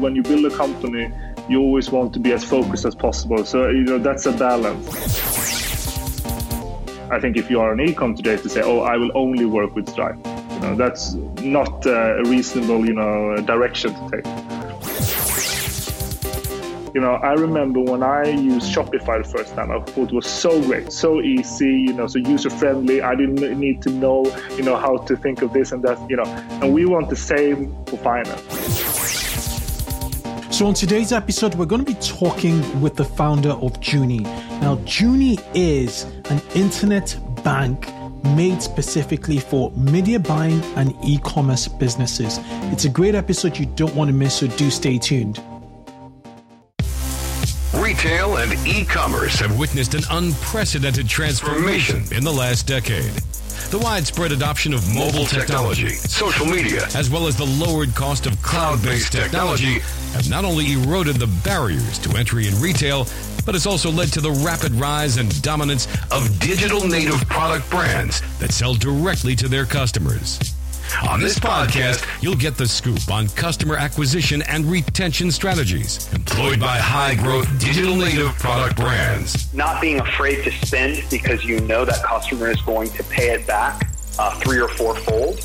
when you build a company, you always want to be as focused as possible. So, you know, that's a balance. I think if you are an ecom today to say, oh, I will only work with Stripe, you know, that's not a reasonable, you know, direction to take. You know, I remember when I used Shopify the first time, I thought it was so great, so easy, you know, so user friendly. I didn't need to know, you know, how to think of this and that, you know, and we want the same for finance. So, on today's episode, we're going to be talking with the founder of Juni. Now, Juni is an internet bank made specifically for media buying and e commerce businesses. It's a great episode you don't want to miss, so do stay tuned. Retail and e-commerce have witnessed an unprecedented transformation in the last decade. The widespread adoption of mobile technology, social media, as well as the lowered cost of cloud-based technology have not only eroded the barriers to entry in retail, but it's also led to the rapid rise and dominance of digital native product brands that sell directly to their customers. On this podcast, you'll get the scoop on customer acquisition and retention strategies employed by high growth digital native product brands. Not being afraid to spend because you know that customer is going to pay it back uh, three or four fold.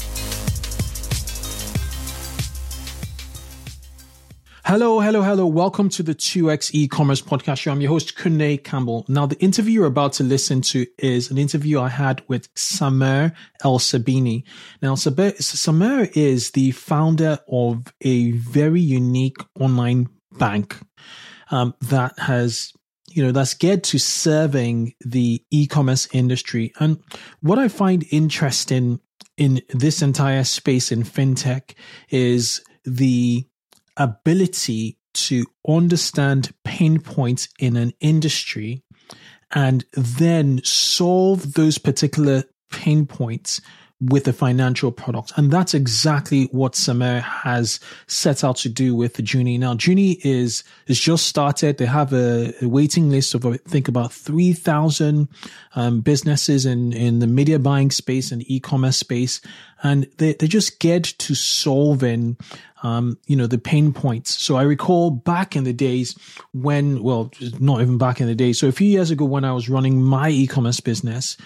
Hello, hello, hello. Welcome to the 2x e-commerce podcast show. I'm your host, Kunle Campbell. Now, the interview you're about to listen to is an interview I had with Samir El Sabini. Now, Samir is the founder of a very unique online bank um, that has you know, that's geared to serving the e-commerce industry. And what I find interesting in this entire space in fintech is the ability to understand pain points in an industry and then solve those particular pain points with a financial product. And that's exactly what Samir has set out to do with Juni. Now, Juni is, is just started. They have a, a waiting list of, I think, about 3,000 um, businesses in, in the media buying space and e-commerce space. And they, they're just get to solving um, you know, the pain points. So I recall back in the days when, well, not even back in the days. So a few years ago when I was running my e-commerce business,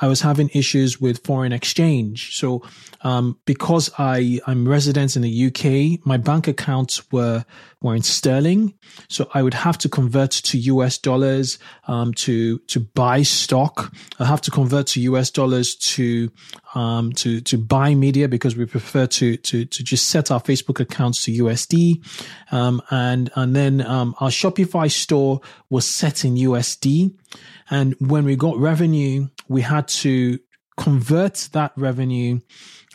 I was having issues with foreign exchange. So, um, because I, I'm resident in the UK, my bank accounts were, were in sterling. So I would have to convert to US dollars, um, to, to buy stock. I have to convert to US dollars to, um, to, to buy media because we prefer to, to, to just set our Facebook accounts to USD. Um, and, and then, um, our Shopify store was set in USD. And when we got revenue, we had to convert that revenue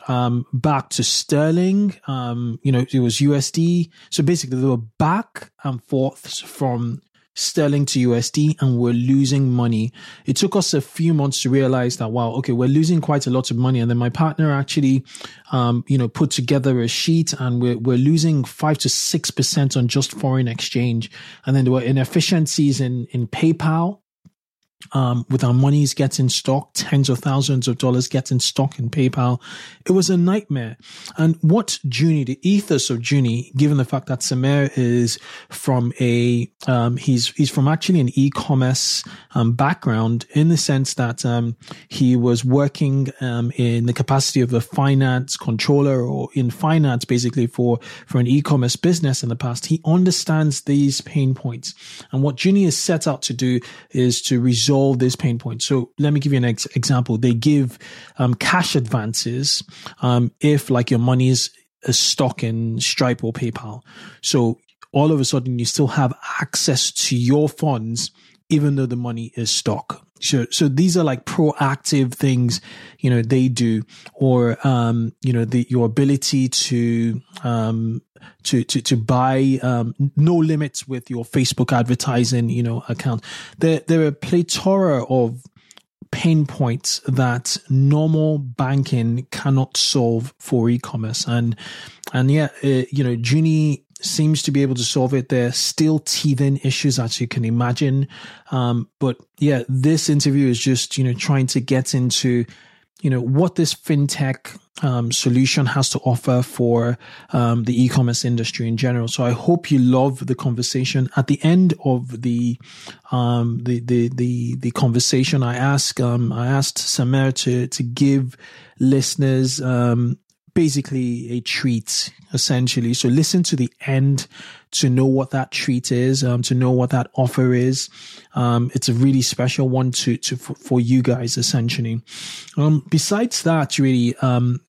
um, back to sterling. Um, you know, it was USD. So basically, they were back and forth from sterling to USD and we're losing money. It took us a few months to realize that, wow, okay, we're losing quite a lot of money. And then my partner actually, um, you know, put together a sheet and we're, we're losing five to 6% on just foreign exchange. And then there were inefficiencies in, in PayPal um, with our monies getting stock, tens of thousands of dollars getting stock in PayPal. It was a nightmare. And what Juni, the ethos of Juni, given the fact that Samir is from a, um, he's, he's from actually an e-commerce, um, background in the sense that, um, he was working, um, in the capacity of a finance controller or in finance basically for, for an e-commerce business in the past. He understands these pain points. And what Juni is set out to do is to resolve resolve this pain point. So let me give you an ex- example. They give um, cash advances um, if like your money is, a stock in Stripe or PayPal. So all of a sudden you still have access to your funds even though the money is stuck. So, so these are like proactive things, you know, they do, or, um, you know, the, your ability to, um, to, to, to buy, um, no limits with your Facebook advertising, you know, account. There, there are a plethora of pain points that normal banking cannot solve for e-commerce. And, and yeah, uh, you know, Juni seems to be able to solve it. There are still teething issues, as you can imagine. Um, but yeah, this interview is just, you know, trying to get into, you know, what this fintech um, solution has to offer for um, the e-commerce industry in general. So I hope you love the conversation. At the end of the um, the, the the the conversation, I asked um, I asked Samir to to give listeners um, basically a treat essentially. So listen to the end to know what that treat is, um, to know what that offer is. Um, it's a really special one to, to, for, for you guys essentially. Um, besides that, really, um,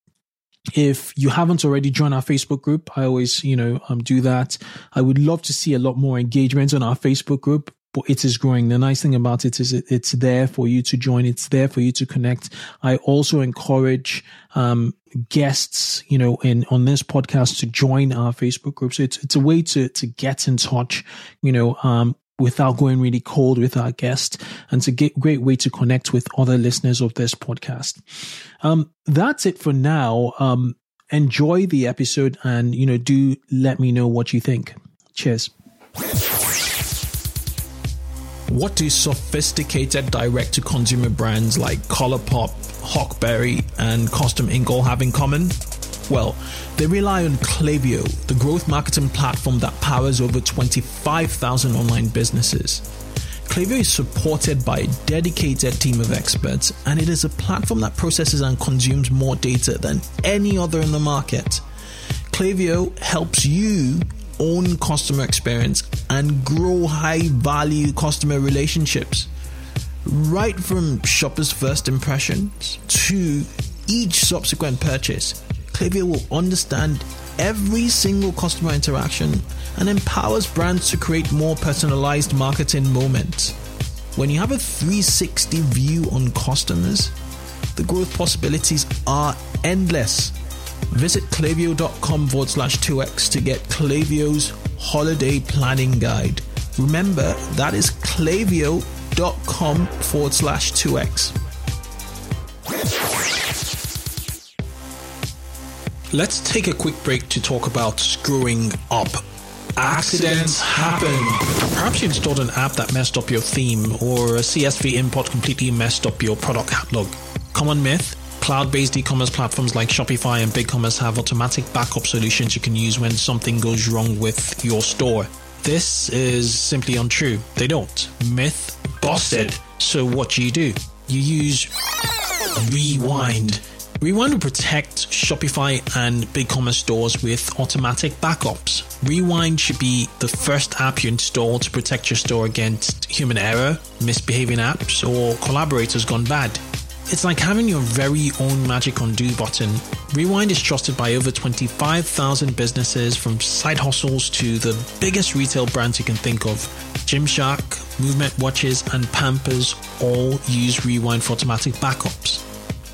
if you haven't already joined our Facebook group, I always, you know, um, do that. I would love to see a lot more engagement on our Facebook group but it is growing. The nice thing about it is it's there for you to join. It's there for you to connect. I also encourage, um, guests, you know, in, on this podcast to join our Facebook group. So it's, it's a way to, to get in touch, you know, um, without going really cold with our guest. And it's a great way to connect with other listeners of this podcast. Um, that's it for now. Um, enjoy the episode and, you know, do let me know what you think. Cheers. What do sophisticated direct to consumer brands like Colourpop, Huckberry, and Custom Ink all have in common? Well, they rely on Klaviyo, the growth marketing platform that powers over 25,000 online businesses. Klaviyo is supported by a dedicated team of experts, and it is a platform that processes and consumes more data than any other in the market. Klaviyo helps you own customer experience and grow high value customer relationships. Right from shoppers' first impressions to each subsequent purchase, Klaviyo will understand every single customer interaction and empowers brands to create more personalized marketing moments. When you have a 360 view on customers, the growth possibilities are endless. Visit klaviyo.com forward slash 2x to get Klaviyo's holiday planning guide. Remember, that is klaviyo.com forward slash 2x. Let's take a quick break to talk about screwing up. Accidents happen. Perhaps you installed an app that messed up your theme, or a CSV import completely messed up your product catalog. Common myth Cloud based e commerce platforms like Shopify and BigCommerce have automatic backup solutions you can use when something goes wrong with your store. This is simply untrue. They don't. Myth busted. So what do you do? You use Rewind. Rewind will protect Shopify and BigCommerce stores with automatic backups. Rewind should be the first app you install to protect your store against human error, misbehaving apps, or collaborators gone bad. It's like having your very own magic undo button. Rewind is trusted by over 25,000 businesses from side hustles to the biggest retail brands you can think of. Gymshark, Movement Watches, and Pampers all use Rewind for automatic backups.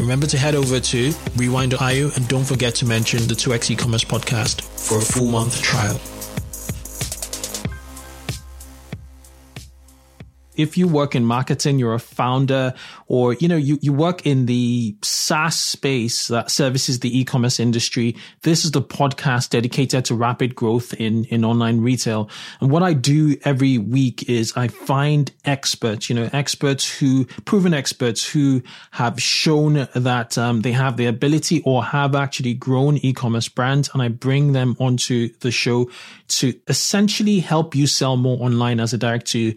Remember to head over to rewind.io and don't forget to mention the 2x e-commerce podcast for a full month trial. If you work in marketing, you're a founder, or you know you you work in the SaaS space that services the e-commerce industry, this is the podcast dedicated to rapid growth in in online retail. And what I do every week is I find experts, you know, experts who proven experts who have shown that um, they have the ability or have actually grown e-commerce brands, and I bring them onto the show to essentially help you sell more online as a direct to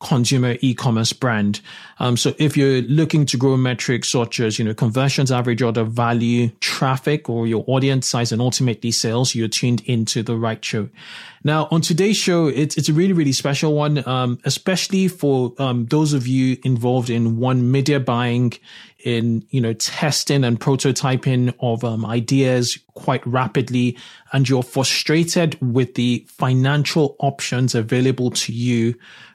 consumer e-commerce brand. Um, so if you're looking to grow metrics such as, you know, conversions, average order value, traffic, or your audience size and ultimately sales, you're tuned into the right show. Now, on today's show, it's, it's a really, really special one, um, especially for um, those of you involved in one media buying in you know testing and prototyping of um, ideas quite rapidly and you're frustrated with the financial options available to you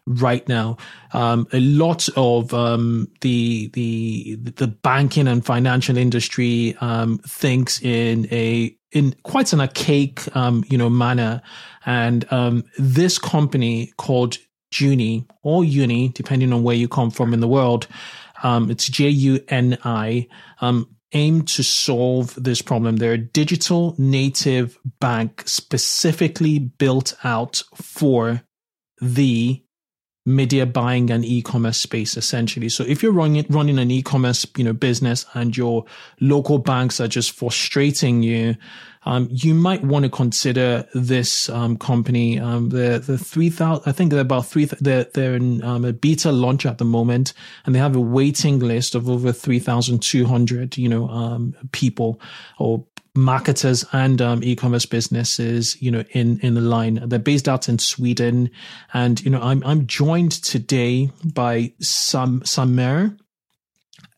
right now. Um, a lot of um, the the the banking and financial industry um, thinks in a in quite an archaic um, you know manner. And um, this company called Juni or Uni, depending on where you come from in the world, um, it's J U N I. Um, aim to solve this problem. They're a digital native bank specifically built out for the media buying and e-commerce space essentially. So if you're running running an e-commerce, you know, business and your local banks are just frustrating you, um, you might want to consider this um, company. Um, the the three thousand, I think they're about three. They're they're in um, a beta launch at the moment, and they have a waiting list of over three thousand two hundred, you know, um, people or marketers and um, e-commerce businesses, you know, in in the line. They're based out in Sweden, and you know, I'm I'm joined today by Sam Samir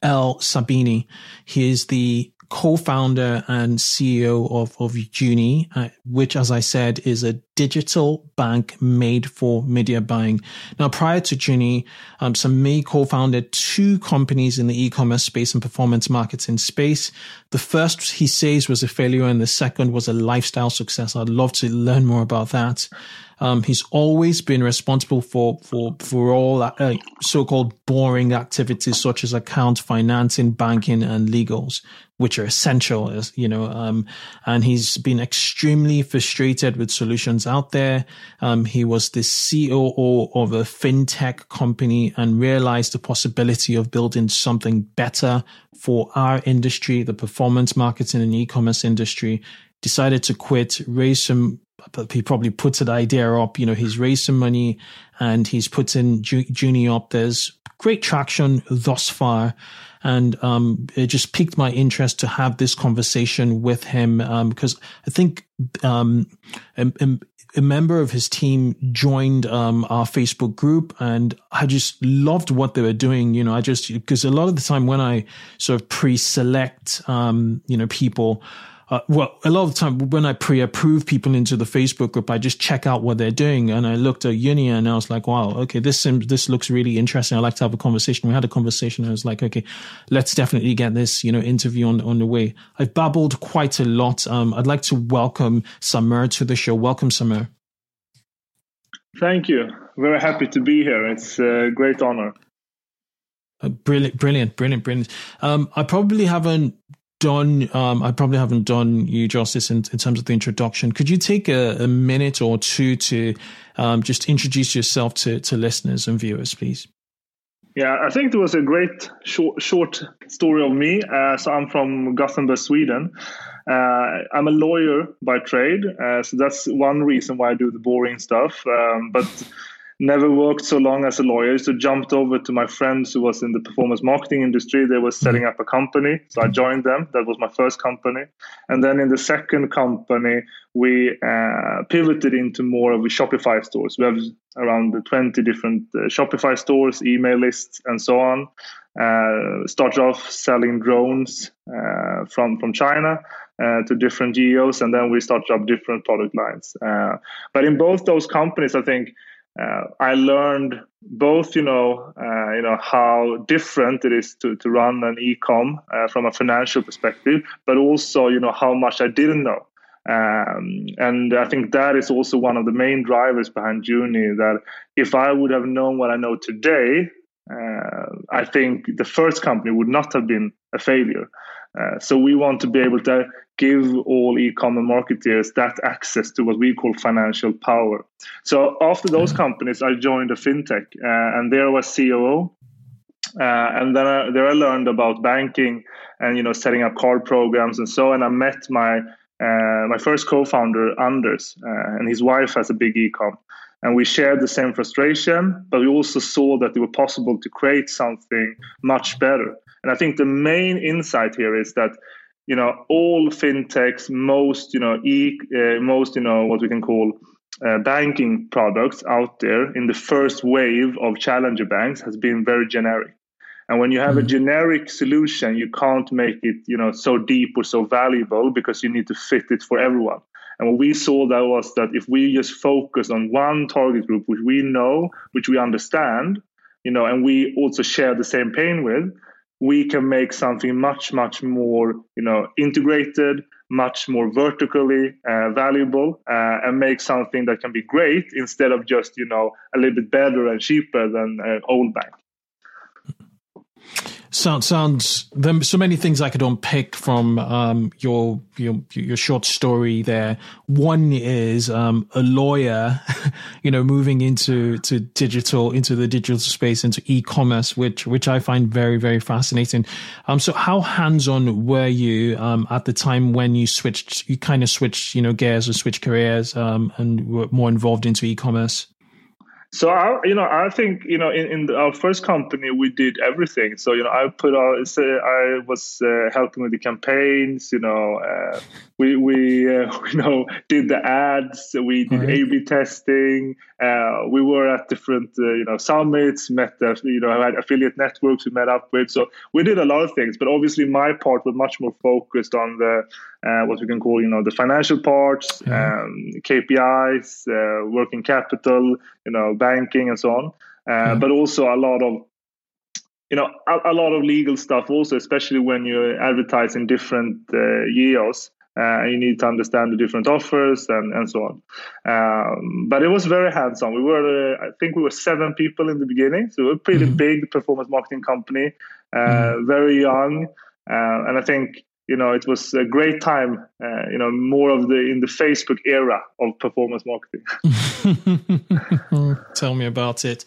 El Sabini. He is the co-founder and CEO of, of Juni, uh, which, as I said, is a digital bank made for media buying. Now, prior to Juni, um, Samir co-founded two companies in the e-commerce space and performance marketing space. The first, he says, was a failure, and the second was a lifestyle success. I'd love to learn more about that. Um, he's always been responsible for for for all uh, so-called boring activities such as account financing, banking, and legals, which are essential. As you know, um, and he's been extremely frustrated with solutions out there. Um, he was the COO of a fintech company and realized the possibility of building something better for our industry, the performance marketing and e-commerce industry decided to quit, raise some he probably puts an idea up. You know, he's raised some money and he's put in Juni up. There's great traction thus far. And um, it just piqued my interest to have this conversation with him um, because I think um, a, a, member of his team joined um, our Facebook group, and I just loved what they were doing. You know, I just because a lot of the time when I sort of pre-select, um, you know, people uh, well, a lot of the time when I pre-approve people into the Facebook group, I just check out what they're doing. And I looked at Uni and I was like, wow, okay, this seems, this looks really interesting. I'd like to have a conversation. We had a conversation. I was like, okay, let's definitely get this, you know, interview on, on the way. I've babbled quite a lot. Um, I'd like to welcome Samir to the show. Welcome, Samir. Thank you. Very happy to be here. It's a great honor. Uh, brilliant, brilliant, brilliant, brilliant. Um, I probably haven't done, um, I probably haven't done you justice in, in terms of the introduction. Could you take a, a minute or two to um, just introduce yourself to, to listeners and viewers, please? Yeah, I think there was a great short, short story of me. Uh, so I'm from Gothenburg, Sweden. Uh, I'm a lawyer by trade, uh, so that's one reason why I do the boring stuff. Um, but never worked so long as a lawyer, so jumped over to my friends who was in the performance marketing industry. They were setting up a company, so I joined them. That was my first company, and then in the second company, we uh, pivoted into more of a Shopify stores. We have around 20 different uh, Shopify stores, email lists, and so on. Uh, started off selling drones uh, from from China. Uh, to different geos, and then we started up different product lines. Uh, but in both those companies, I think uh, I learned both, you know, uh, you know how different it is to, to run an e-com uh, from a financial perspective, but also, you know, how much I didn't know. Um, and I think that is also one of the main drivers behind Juni. That if I would have known what I know today, uh, I think the first company would not have been a failure. Uh, so we want to be able to give all e-commerce marketeers that access to what we call financial power. So after those companies, I joined a fintech, uh, and there was COO. Uh, and then I, there I learned about banking and you know setting up card programs and so. And I met my uh, my first co-founder Anders, uh, and his wife has a big e-com, and we shared the same frustration, but we also saw that it was possible to create something much better. And I think the main insight here is that you know all fintechs, most you know e, uh, most you know what we can call uh, banking products out there in the first wave of challenger banks has been very generic. And when you have a mm-hmm. generic solution, you can't make it you know so deep or so valuable because you need to fit it for everyone. And what we saw that was that if we just focus on one target group, which we know, which we understand, you know, and we also share the same pain with, we can make something much much more you know integrated much more vertically uh, valuable uh, and make something that can be great instead of just you know a little bit better and cheaper than an old bank Sounds sounds there so many things I could unpick from um, your your your short story there. One is um, a lawyer, you know, moving into to digital into the digital space into e-commerce, which which I find very very fascinating. Um, so how hands on were you um, at the time when you switched? You kind of switched, you know, gears or switched careers um, and were more involved into e-commerce. So I, you know, I think you know, in, in our first company, we did everything. So you know, I put out, I was uh, helping with the campaigns. You know, uh, we we uh, you know did the ads. We did right. A/B testing. Uh, we were at different uh, you know summits. Met the, you know had affiliate networks we met up with. So we did a lot of things. But obviously, my part was much more focused on the uh, what we can call you know the financial parts, um, KPIs, working capital, you know banking and so on, uh, mm. but also a lot of you know a, a, lot of legal stuff also, especially when you advertise in different uh, years. Uh, you need to understand the different offers and, and so on. Um, but it was very hands-on. We were, uh, I think, we were seven people in the beginning, so we are a pretty mm-hmm. big performance marketing company, uh, mm-hmm. very young, uh, and I think you know, it was a great time, uh, you know, more of the in the Facebook era of performance marketing. Tell me about it.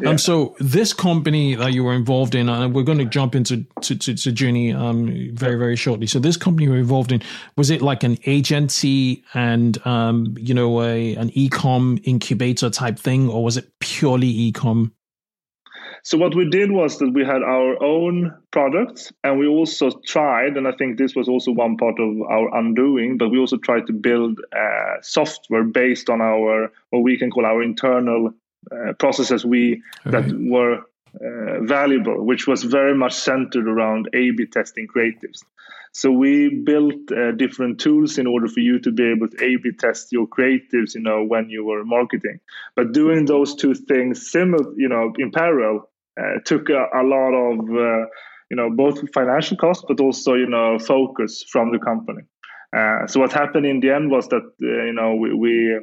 Yeah. Um, so this company that you were involved in, and uh, we're going to jump into to, to, to Juni um, very very shortly. So this company you were involved in, was it like an agency and um, you know a an ecom incubator type thing, or was it purely ecom? So what we did was that we had our own products and we also tried, and I think this was also one part of our undoing, but we also tried to build uh, software based on our, what we can call our internal uh, processes we that were uh, valuable, which was very much centered around A/B testing creatives. So we built uh, different tools in order for you to be able to A/B test your creatives, you know, when you were marketing. But doing those two things similar, you know, in parallel took a, a, lot of uh, you know both financial costs but also you know focus from the company. Uh, so what happened in the end was that you know we, we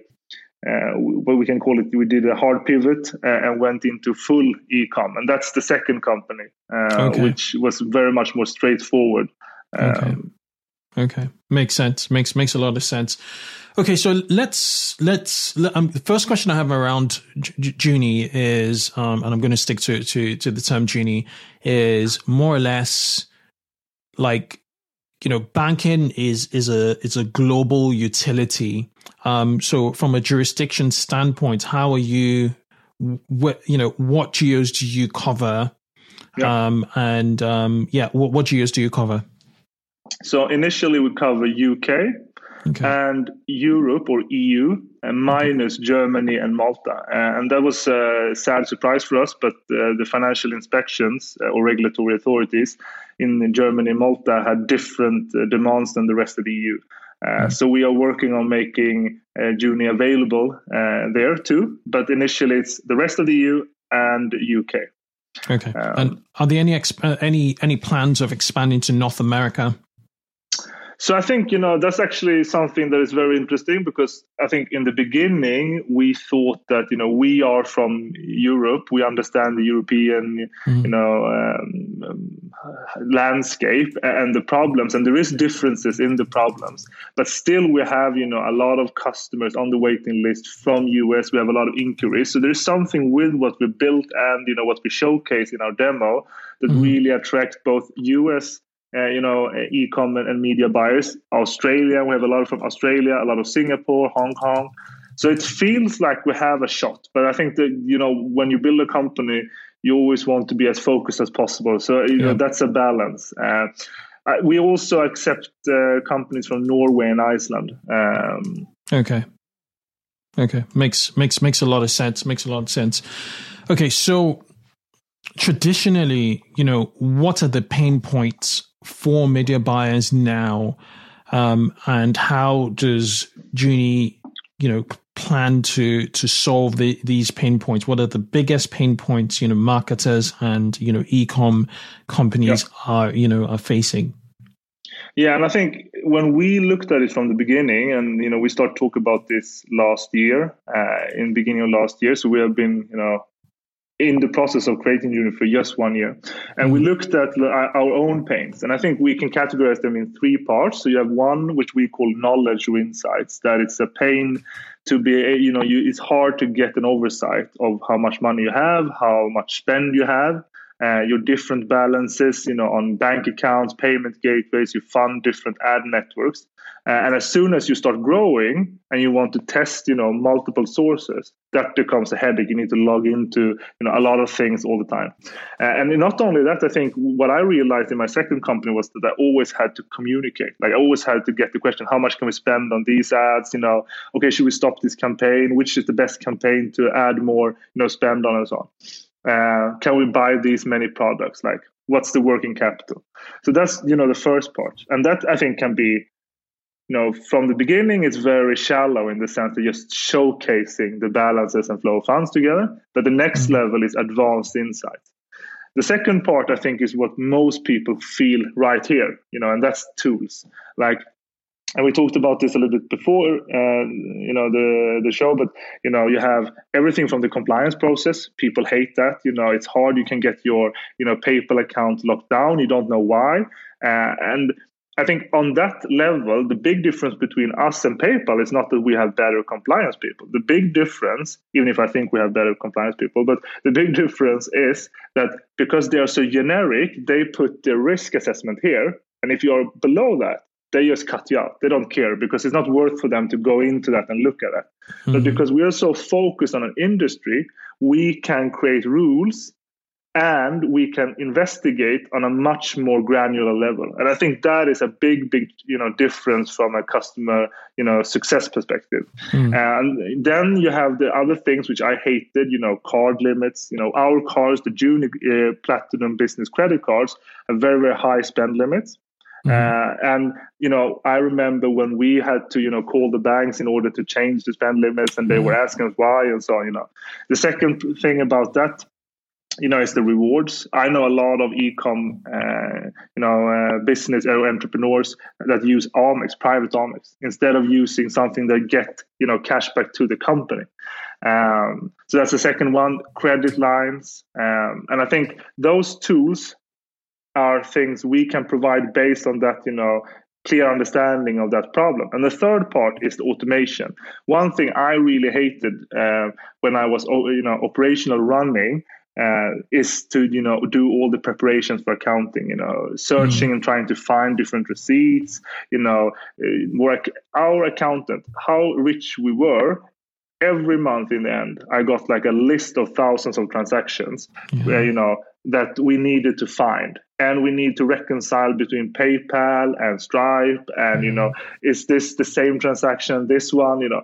uh, what we can call it, we did a hard pivot uh, and went into full e-com, and that's the second company, uh, okay. which was very much more straightforward. Okay. Okay, makes sense. Makes makes a lot of sense. Okay, so let's let's um, the first question I have around J- Juni is, um, and I'm going to stick to to to the term Juni is more or less like you know banking is is a is a global utility. Um, so from a jurisdiction standpoint, how are you? What you know, what geos do you cover? Yeah. Um, and um, yeah, what, what geos do you cover? So initially, we cover UK, okay. and Europe or EU, and minus okay. Germany and Malta. and that was a sad surprise for us, but uh, the financial inspections uh, or regulatory authorities in Germany and Malta had different uh, demands than the rest of the EU. Mm. So we are working on making uh, Juni available uh, there too, but initially it's the rest of the EU and UK. Okay. Um, and are there any exp- any any plans of expanding to North America? So I think you know that's actually something that is very interesting because I think in the beginning we thought that you know we are from Europe, we understand the European mm. you know um, um, landscape and the problems, and there is differences in the problems, but still we have you know a lot of customers on the waiting list from US. We have a lot of inquiries, so there is something with what we built and you know what we showcase in our demo that mm. really attracts both US uh, you know, uh, e-com and media buyers. Australia, we have a lot from Australia, a lot of Singapore, Hong Kong. So it feels like we have a shot. But I think that you know, when you build a company, you always want to be as focused as possible. So you yeah. know, that's a balance. Uh, we also accept uh, companies from Norway and Iceland. Um, okay. Okay, makes makes makes a lot of sense. Makes a lot of sense. Okay, so traditionally, you know, what are the pain points for media buyers now? Um, and how does Juni, you know, plan to to solve the, these pain points? What are the biggest pain points, you know, marketers and you know, e-com companies are you know are facing? Yeah, and I think when we looked at it from the beginning, and you know, we start talk about this last year, uh, in beginning of last year. So we have been, you know, in the process of creating Juni for just one year. And we mm-hmm. looked at our own pains. And I think we can categorize them in three parts. So you have one, which we call knowledge or insights, that it's a pain to be, you know, you, it's hard to get an oversight of how much money you have, how much spend you have. Uh, your different balances, you know, on bank accounts, payment gateways, you fund different ad networks. Uh, and as soon as you start growing and you want to test, you know, multiple sources, that becomes a headache. You need to log into, you know, a lot of things all the time. Uh, and not only that, I think what I realized in my second company was that I always had to communicate. Like I always had to get the question, how much can we spend on these ads? You know, okay, should we stop this campaign? Which is the best campaign to add more, you know, spend on and so on. Uh, can we buy these many products? Like, what's the working capital? So that's you know the first part, and that I think can be you know, from the beginning, it's very shallow in the sense of just showcasing the balances and flow of funds together. But the next mm-hmm. level is advanced insights. The second part, I think, is what most people feel right here, you know, and that's tools. Like, and we talked about this a little bit before, uh, you know, the the show. But you know, you have everything from the compliance process. People hate that. You know, it's hard. You can get your you know PayPal account locked down. You don't know why. Uh, and I think on that level, the big difference between us and PayPal is not that we have better compliance people. The big difference, even if I think we have better compliance people, but the big difference is that because they are so generic, they put the risk assessment here. And if you're below that, they just cut you out. They don't care because it's not worth for them to go into that and look at it. Mm-hmm. But because we are so focused on an industry, we can create rules and we can investigate on a much more granular level and i think that is a big big you know difference from a customer you know success perspective mm. and then you have the other things which i hated you know card limits you know our cards the Juni uh, platinum business credit cards have very very high spend limits Mm-hmm. Uh, and you know, I remember when we had to you know call the banks in order to change the spend limits, and they mm-hmm. were asking us why and so on. You know, the second thing about that you know, is the rewards. I know a lot of e-com, uh, you know, uh, business or entrepreneurs that use Amex, private Amex, instead of using something that get, you know, cash back to the company. Um, so that's the second one, credit lines. Um, and I think those tools are things we can provide based on that, you know, clear understanding of that problem. And the third part is the automation. One thing I really hated uh, when I was, you know, operational running uh, is to you know do all the preparations for accounting you know searching mm. and trying to find different receipts you know uh, work our accountant how rich we were every month in the end i got like a list of thousands of transactions yeah. where you know that we needed to find and we need to reconcile between paypal and stripe and mm. you know is this the same transaction this one you know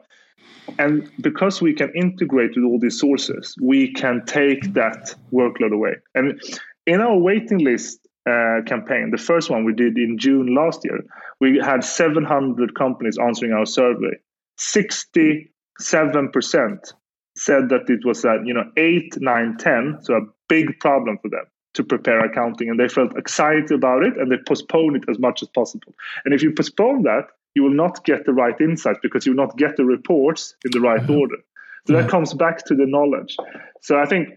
and because we can integrate with all these sources, we can take that workload away. And in our waiting list uh, campaign, the first one we did in June last year, we had 700 companies answering our survey. 67% said that it was a you know 8 9 10 so a big problem for them to prepare accounting and they felt excited about it and they postponed it as much as possible. And if you postpone that, you will not get the right insights because you will not get the reports in the right mm-hmm. order. So that comes back to the knowledge. So I think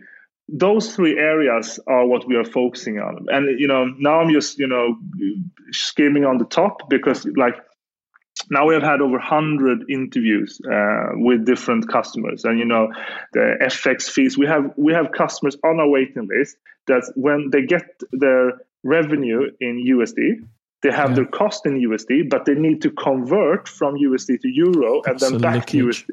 those three areas are what we are focusing on. And you know, now I'm just you know skimming on the top because like now we have had over 100 interviews uh, with different customers and you know the fx fees we have we have customers on our waiting list that when they get their revenue in usd they have yeah. their cost in usd but they need to convert from usd to euro and then back to usd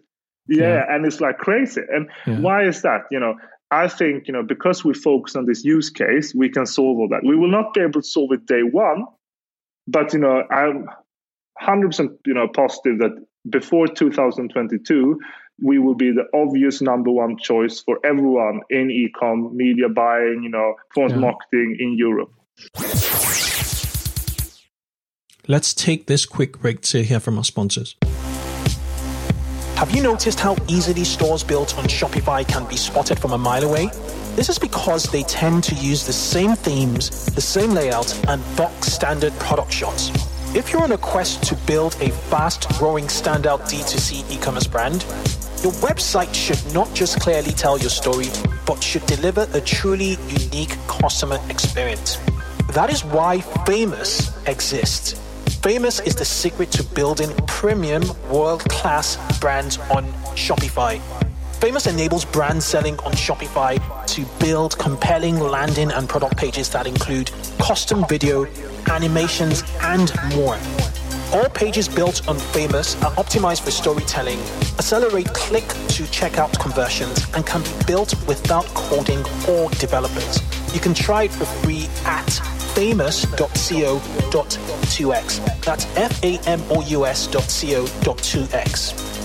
yeah, yeah, and it's like crazy and yeah. why is that you know I think, you know, because we focus on this use case, we can solve all that. We will not be able to solve it day one, but, you know, I'm 100%, you know, positive that before 2022, we will be the obvious number one choice for everyone in ecom, media buying, you know, performance yeah. marketing in Europe. Let's take this quick break to hear from our sponsors. Have you noticed how easily stores built on Shopify can be spotted from a mile away? This is because they tend to use the same themes, the same layout, and box standard product shots. If you're on a quest to build a fast growing standout D2C e commerce brand, your website should not just clearly tell your story, but should deliver a truly unique customer experience. That is why Famous exists. Famous is the secret to building premium, world class brands on Shopify. Famous enables brand selling on Shopify to build compelling landing and product pages that include custom video, animations, and more. All pages built on Famous are optimized for storytelling, accelerate click to checkout conversions, and can be built without coding or developers. You can try it for free at famous.co.2x. That's F A M O U S.co.2x.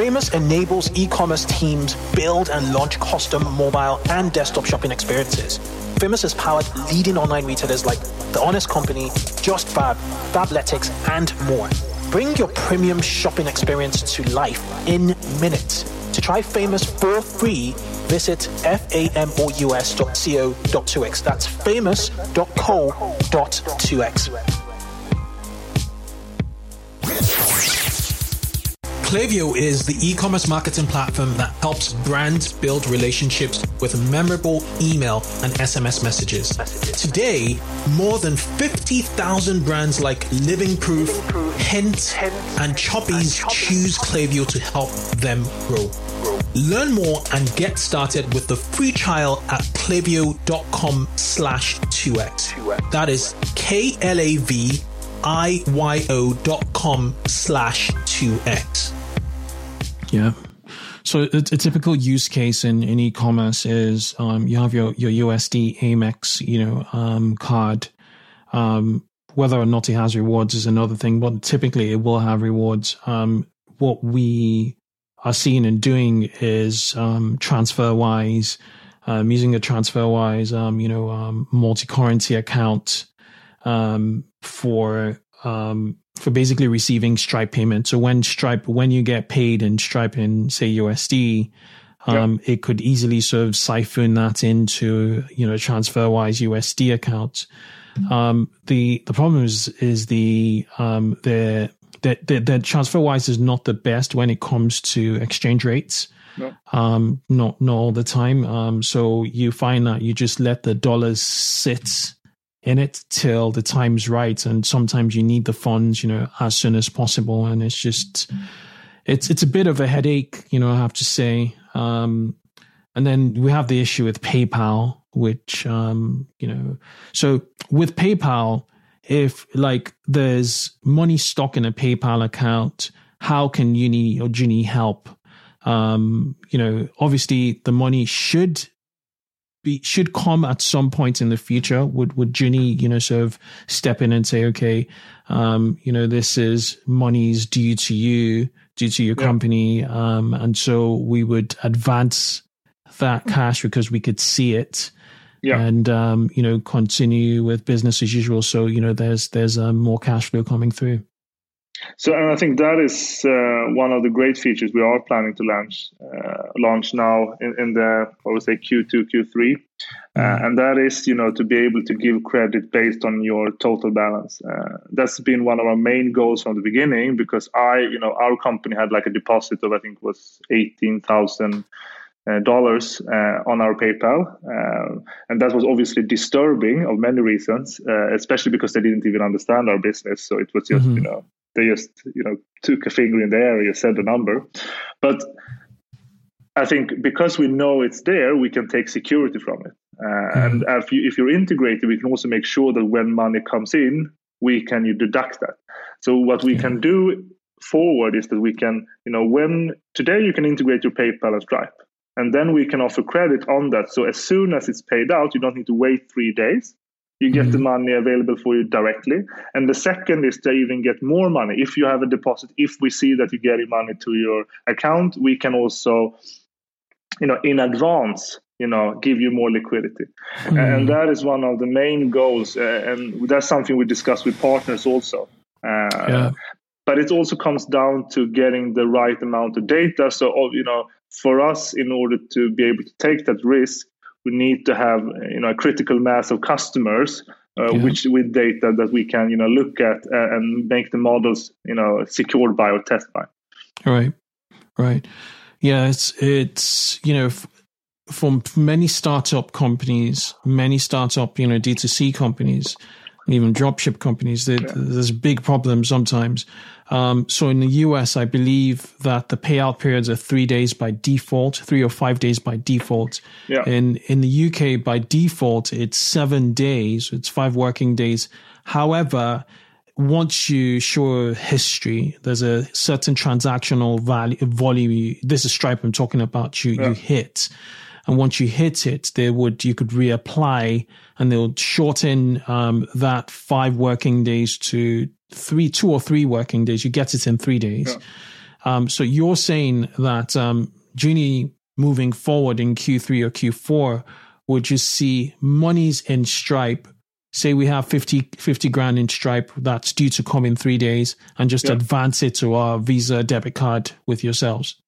Famous enables e commerce teams build and launch custom mobile and desktop shopping experiences. Famous has powered leading online retailers like The Honest Company, Just Fab, Fabletics, and more. Bring your premium shopping experience to life in minutes. To try Famous for free, visit famous.co.2x. That's famous.co.2x. Klaviyo is the e-commerce marketing platform that helps brands build relationships with memorable email and SMS messages. Today, more than 50,000 brands like Living Proof, Hint, and Chubbies choose Klaviyo to help them grow. Learn more and get started with the free trial at klaviyo.com slash 2x. That is K-L-A-V-I-Y-O dot com slash 2x. Yeah. So a, typical use case in, in e-commerce is um, you have your, your USD Amex, you know, um, card. Um, whether or not it has rewards is another thing, but typically it will have rewards. Um, what we are seeing and doing is um, TransferWise, um, using a TransferWise, you know, multi-currency account for um, for basically receiving Stripe payment. So when Stripe, when you get paid in Stripe in say USD, um, it could easily sort of siphon that into you know TransferWise USD account. Um, the the problem is is the um, the the, the, the TransferWise is not the best when it comes to exchange rates. No. Um, not not all the time. Um, so you find that you just let the dollars sit in it till the time's right. And sometimes you need the funds, you know, as soon as possible. And it's just, it's, it's a bit of a headache, you know, I have to say. Um, and then we have the issue with PayPal, which, um, you know, so with PayPal, if like there's money stuck in a PayPal account, how can Uni or Juni help? Um, you know, obviously the money should be should come at some point in the future. Would would Juni, you know, sort of step in and say, okay, um, you know, this is money's due to you, due to your yeah. company, um, and so we would advance that cash because we could see it. Yeah. And um, you know, continue with business as usual. So you know, there's there's um, more cash flow coming through. So, and I think that is uh, one of the great features we are planning to launch uh, launch now in, in, the I would say Q2 Q3. Uh, and that is, you know, to be able to give credit based on your total balance. Uh, that's been one of our main goals from the beginning because I, you know, our company had like a deposit of I think was eighteen thousand uh, dollars uh, on our PayPal, uh, and that was obviously disturbing of many reasons, uh, especially because they didn't even understand our business. So it was just, mm-hmm. you know, they just, you know, took a finger in the air, you said a number, but I think because we know it's there, we can take security from it. Uh, mm-hmm. And if, you, if you're integrated, we can also make sure that when money comes in, we can you deduct that. So what we yeah. can do forward is that we can, you know, when today you can integrate your PayPal and Stripe, and then we can offer credit on that. So as soon as it's paid out, you don't need to wait three days. You get mm-hmm. the money available for you directly. And the second is to even get more money. If you have a deposit, if we see that you're getting money to your account, we can also you know in advance you know give you more liquidity mm. and that is one of the main goals uh, and that's something we discuss with partners also uh, yeah. but it also comes down to getting the right amount of data so oh, you know for us in order to be able to take that risk we need to have you know a critical mass of customers uh, yeah. which with data that we can you know look at uh, and make the models you know secured by or test by. Right. Right. Yeah, it's it's you know f- for many startup companies, many startup you know D2C companies, even dropship companies, yeah. there's big problems sometimes. Um, so in the US, I believe that the payout periods are three days by default, three or five days by default. Yeah. In in the UK, by default, it's seven days. It's five working days. However, once you show history, there's a certain transactional value volume. This is Stripe I'm talking about. You yeah. you hit, and once you hit it, they would you could reapply, and they'll shorten um, that five working days to three, two or three working days. You get it in three days. Yeah. Um, so you're saying that um, Juni moving forward in Q3 or Q4 would just see monies in Stripe say we have 50, 50 grand in Stripe that's due to come in three days and just yeah. advance it to our Visa debit card with yourselves?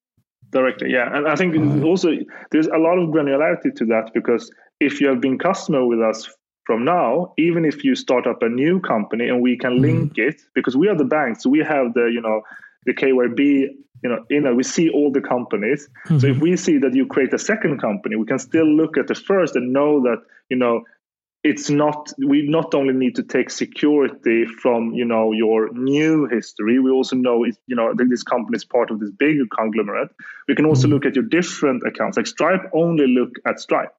Directly, yeah. And I think uh, also there's a lot of granularity to that because if you have been customer with us from now, even if you start up a new company and we can mm-hmm. link mm. it, because we are the bank, so we have the, you know, the KYB you know, you know, we see all the companies. Mm-hmm. So if we see that you create a second company, we can still look at the first and know that, you know, it's not we not only need to take security from you know your new history we also know it, you know that this company is part of this big conglomerate we can also mm-hmm. look at your different accounts like stripe only look at stripe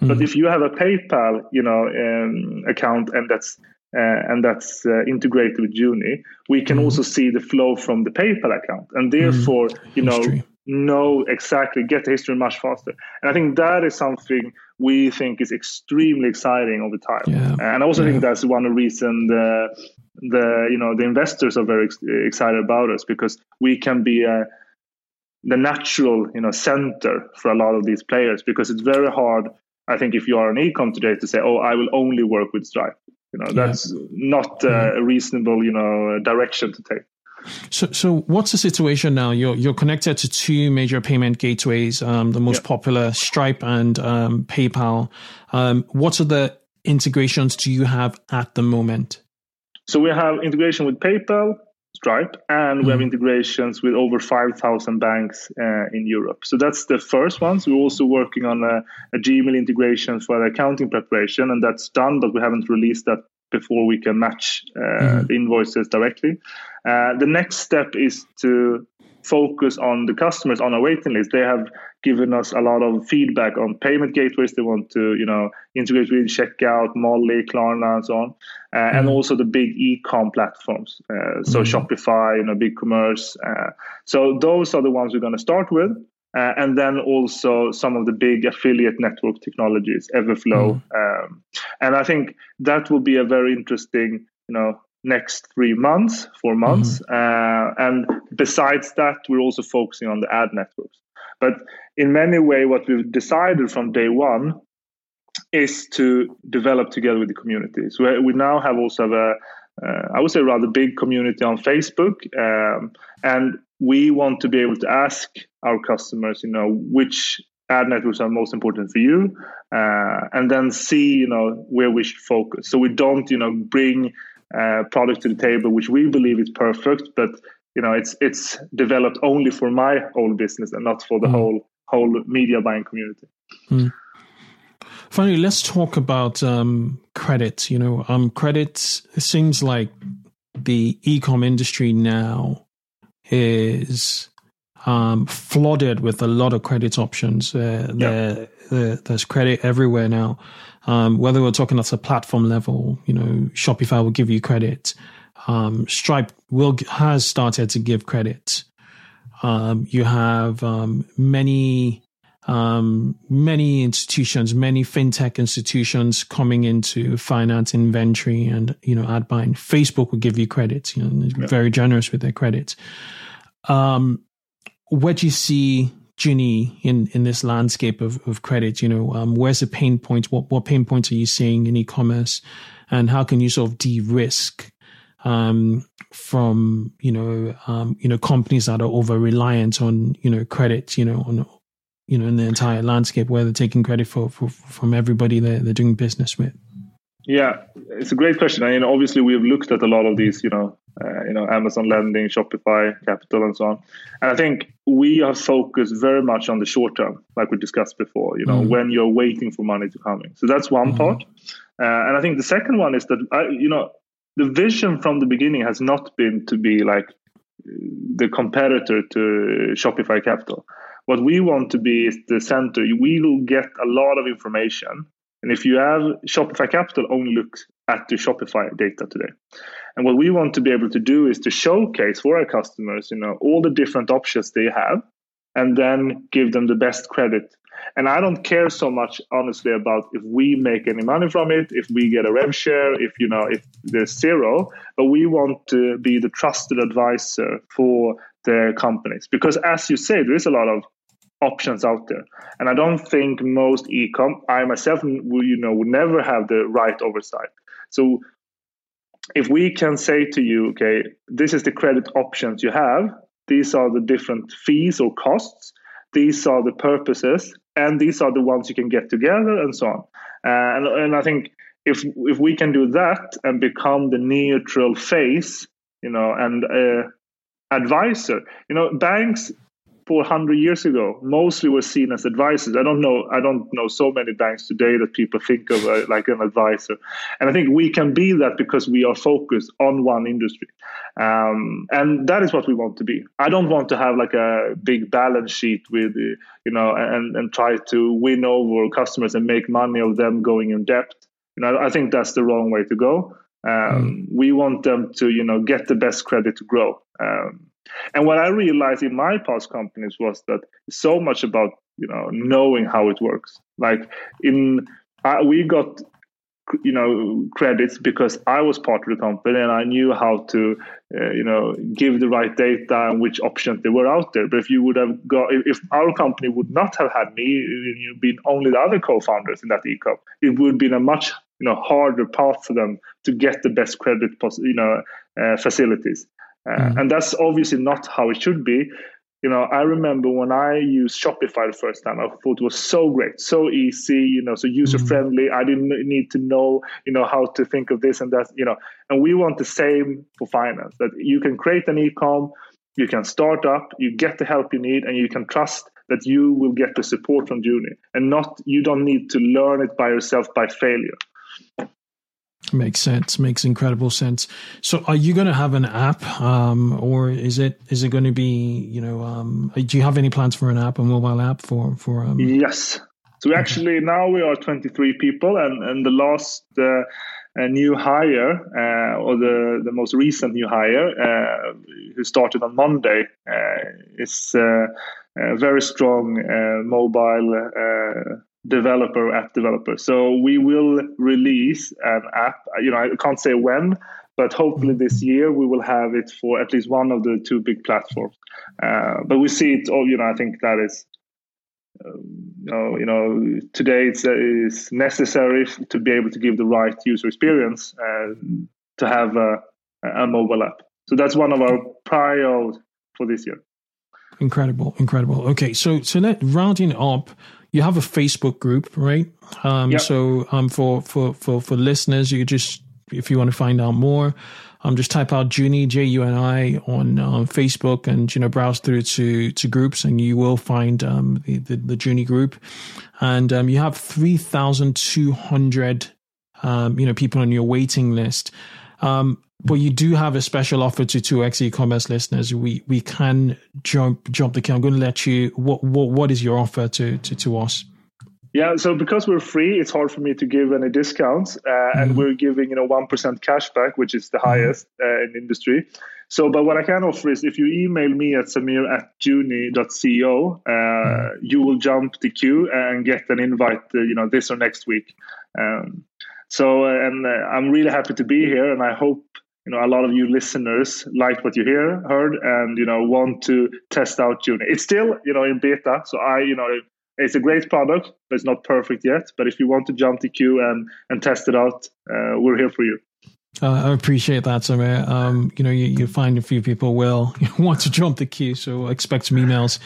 mm-hmm. but if you have a paypal you know um, account and that's uh, and that's uh, integrated with Juni, we can mm-hmm. also see the flow from the PayPal account, and mm-hmm. therefore, you know, History know exactly, get the history much faster. And I think that is something we think is extremely exciting over time. Yeah. And I also yeah. think that's one reason the the you know the investors are very ex- excited about us because we can be a, the natural you know center for a lot of these players because it's very hard. I think if you are an ecom today to say, oh, I will only work with Stripe. You know, that's not uh, a reasonable you know direction to take. So, so what's the situation now? You're you're connected to two major payment gateways, um, the most yep. popular Stripe and um, PayPal. Um, what are the integrations do you have at the moment? So we have integration with PayPal, Stripe, and mm-hmm. we have mm-hmm. integrations with over five thousand banks uh, in Europe. So that's the first ones. We're also working on a, a Gmail integration for the accounting preparation, and that's done, but we haven't released that before we can match uh, mm-hmm. the invoices directly. Uh, the next step is to focus on the customers on our waiting list. They have given us a lot of feedback on payment gateways they want to, you know, integrate with Checkout, Mollie, Klarna, and so on, uh, mm-hmm. and also the big e-com platforms. Uh, so mm-hmm. Shopify, you know, BigCommerce. Uh, so those are the ones we're going to start with. Uh, and then also some of the big affiliate network technologies, Everflow, mm. um, and I think that will be a very interesting, you know, next three months, four months. Mm-hmm. Uh, and besides that, we're also focusing on the ad networks. But in many ways, what we've decided from day one is to develop together with the community. So we now have also a, I would say, rather big community on Facebook, um, and we want to be able to ask our customers, you know, which ad networks are most important for you, uh, and then see you know where we should focus. So we don't you know bring uh, product to the table which we believe is perfect, but you know it's it's developed only for my whole business and not for the mm. whole whole media buying community. Mm. Finally, let's talk about um, credit. You know, um, credit seems like the e-com industry now is um, flooded with a lot of credit options. Uh, there, there, there's credit everywhere now. Um, whether we're talking at a platform level, you know, Shopify will give you credit. Um, Stripe will has started to give credit. Um, you have um, many um, many institutions, many fintech institutions coming into finance inventory and, you know, ad buying. Facebook will give you credits, you know, yeah. very generous with their credits. Um, where do you see Juni in, in this landscape of, of credit? You know, um, where's the pain points? What, what pain points are you seeing in e-commerce and how can you sort of de-risk um, from you know um, you know companies that are over reliant on you know credit you know on you know, in the entire landscape where they're taking credit for, for from everybody they're, they're doing business with? Yeah, it's a great question. I mean, obviously, we have looked at a lot of these, you know, uh, you know, Amazon lending, Shopify, Capital, and so on. And I think we have focused very much on the short term, like we discussed before. You know, mm when you're waiting for money to come in. So that's one mm part. Uh, and I think the second one is that I, you know, the vision from the beginning has not been to be like the competitor to Shopify Capital. What we want to be is the center. We will get a lot of information. And if you have Shopify Capital only looks at the Shopify data today. And what we want to be able to do is to showcase for our customers, you know, all the different options they have and then give them the best credit. And I don't care so much, honestly, about if we make any money from it, if we get a rev share, if you know, if there's zero. But we want to be the trusted advisor for the companies because, as you say, there is a lot of options out there. And I don't think most e-com, I myself, you know, would never have the right oversight. So if we can say to you, okay, this is the credit options you have, these are the different fees or costs, these are the purposes, and these are the ones you can get together, and so on. Uh, and, and I think if if we can do that and become the neutral face, you know, and uh, advisor, you know, banks 400 years ago mostly were seen as advisors. I don't know i don't know so many banks today that people think of uh, like an advisor. And i think we can be that because we are focused on one industry. Um, and that is what we want to be. I don't want to have like a big balance sheet with uh, you know and and try to win over customers and make money of them going in debt. You know i think that's the wrong way to go. Um, mm. we want them to you know get the best credit to grow. Um, and what I realized in my past companies was that so much about you know knowing how it works. Like in uh, we got you know credits because I was part of the company and I knew how to uh, you know give the right data and which options there were out there. But if you would have got if our company would not have had me, you been only the other co-founders in that ecom, it would have been a much you know harder path for them to get the best credit you know uh, facilities. Uh, mm. And that's obviously not how it should be. You know, I remember when I used Shopify the first time, I thought it was so great, so easy, you know, so user friendly. Mm. I didn't need to know, you know, how to think of this and that, you know. And we want the same for finance that you can create an e-com, you can start up, you get the help you need, and you can trust that you will get the support from Juni and not you don't need to learn it by yourself by failure. Makes sense. Makes incredible sense. So, are you going to have an app, um, or is it is it going to be you know? Um, do you have any plans for an app, a mobile app for for? Um... Yes. So we actually now we are 23 people, and and the last uh, new hire uh, or the the most recent new hire uh, who started on Monday uh, is uh, a very strong uh, mobile developer app developer. So we will release an app. You know, I can't say when, but hopefully this year we will have it for at least one of the two big platforms. Uh, but we see it all. You know, I think that is. Um, you, know, you know, today it's, uh, it's necessary to be able to give the right user experience and to have a, a mobile app. So that's one of our priorities for this year. Incredible, incredible. Okay, so so let rounding up you have a Facebook group, right? Um, Yep. So um, for for for for listeners, you just if you want to find out more, um, just type out Juni J U N I on um, Facebook and you know browse through to to groups, and you will find um, the, the the Juni group, and um, you have three thousand two hundred um, you know people on your waiting list. Um, but you do have a special offer to 2x e-commerce listeners. We we can jump jump the key. I'm going to let you. What what what is your offer to to to us? Yeah, so because we're free, it's hard for me to give any discounts, uh, and we're giving you know one percent cashback, which is the highest uh, in industry. So, but what I can offer is if you email me at samir at juni.co, uh, you will jump the queue and get an invite, uh, you know, this or next week. Um, so, uh, and uh, I'm really happy to be here, and I hope you know a lot of you listeners liked what you hear heard, and you know want to test out Juni. It's still you know in beta, so I you know it's a great product, but it's not perfect yet. But if you want to jump the queue and and test it out, uh, we're here for you. Uh, I appreciate that, Samir. Um, you know, you, you find a few people will want to jump the queue, so expect some emails.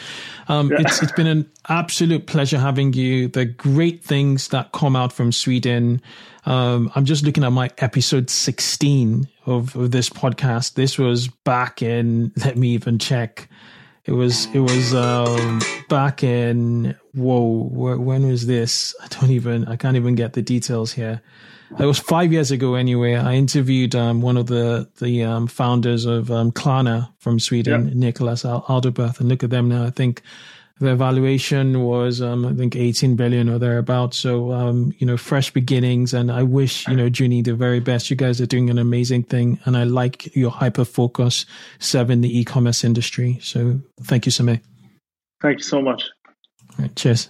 Um, Yeah. it's, it's been an absolute pleasure having you. The great things that come out from Sweden. Um, I'm just looking at my episode 16 of, of this podcast. This was back in, let me even check. It was, it was, um, back in, whoa, wh- when was this? I don't even, I can't even get the details here. It was five years ago anyway. I interviewed um, one of the the um, founders of um, Klarna from Sweden, Yeah. Nicholas Al- Adalberth, and look at them now. I think their valuation was um, I think 18 billion or thereabouts. So um, you know, fresh beginnings, and I wish you know Juni the very best. You guys are doing an amazing thing, and I like your hyper focus serving the e-commerce industry. So thank you, Samir. Thank you so much. All right, cheers.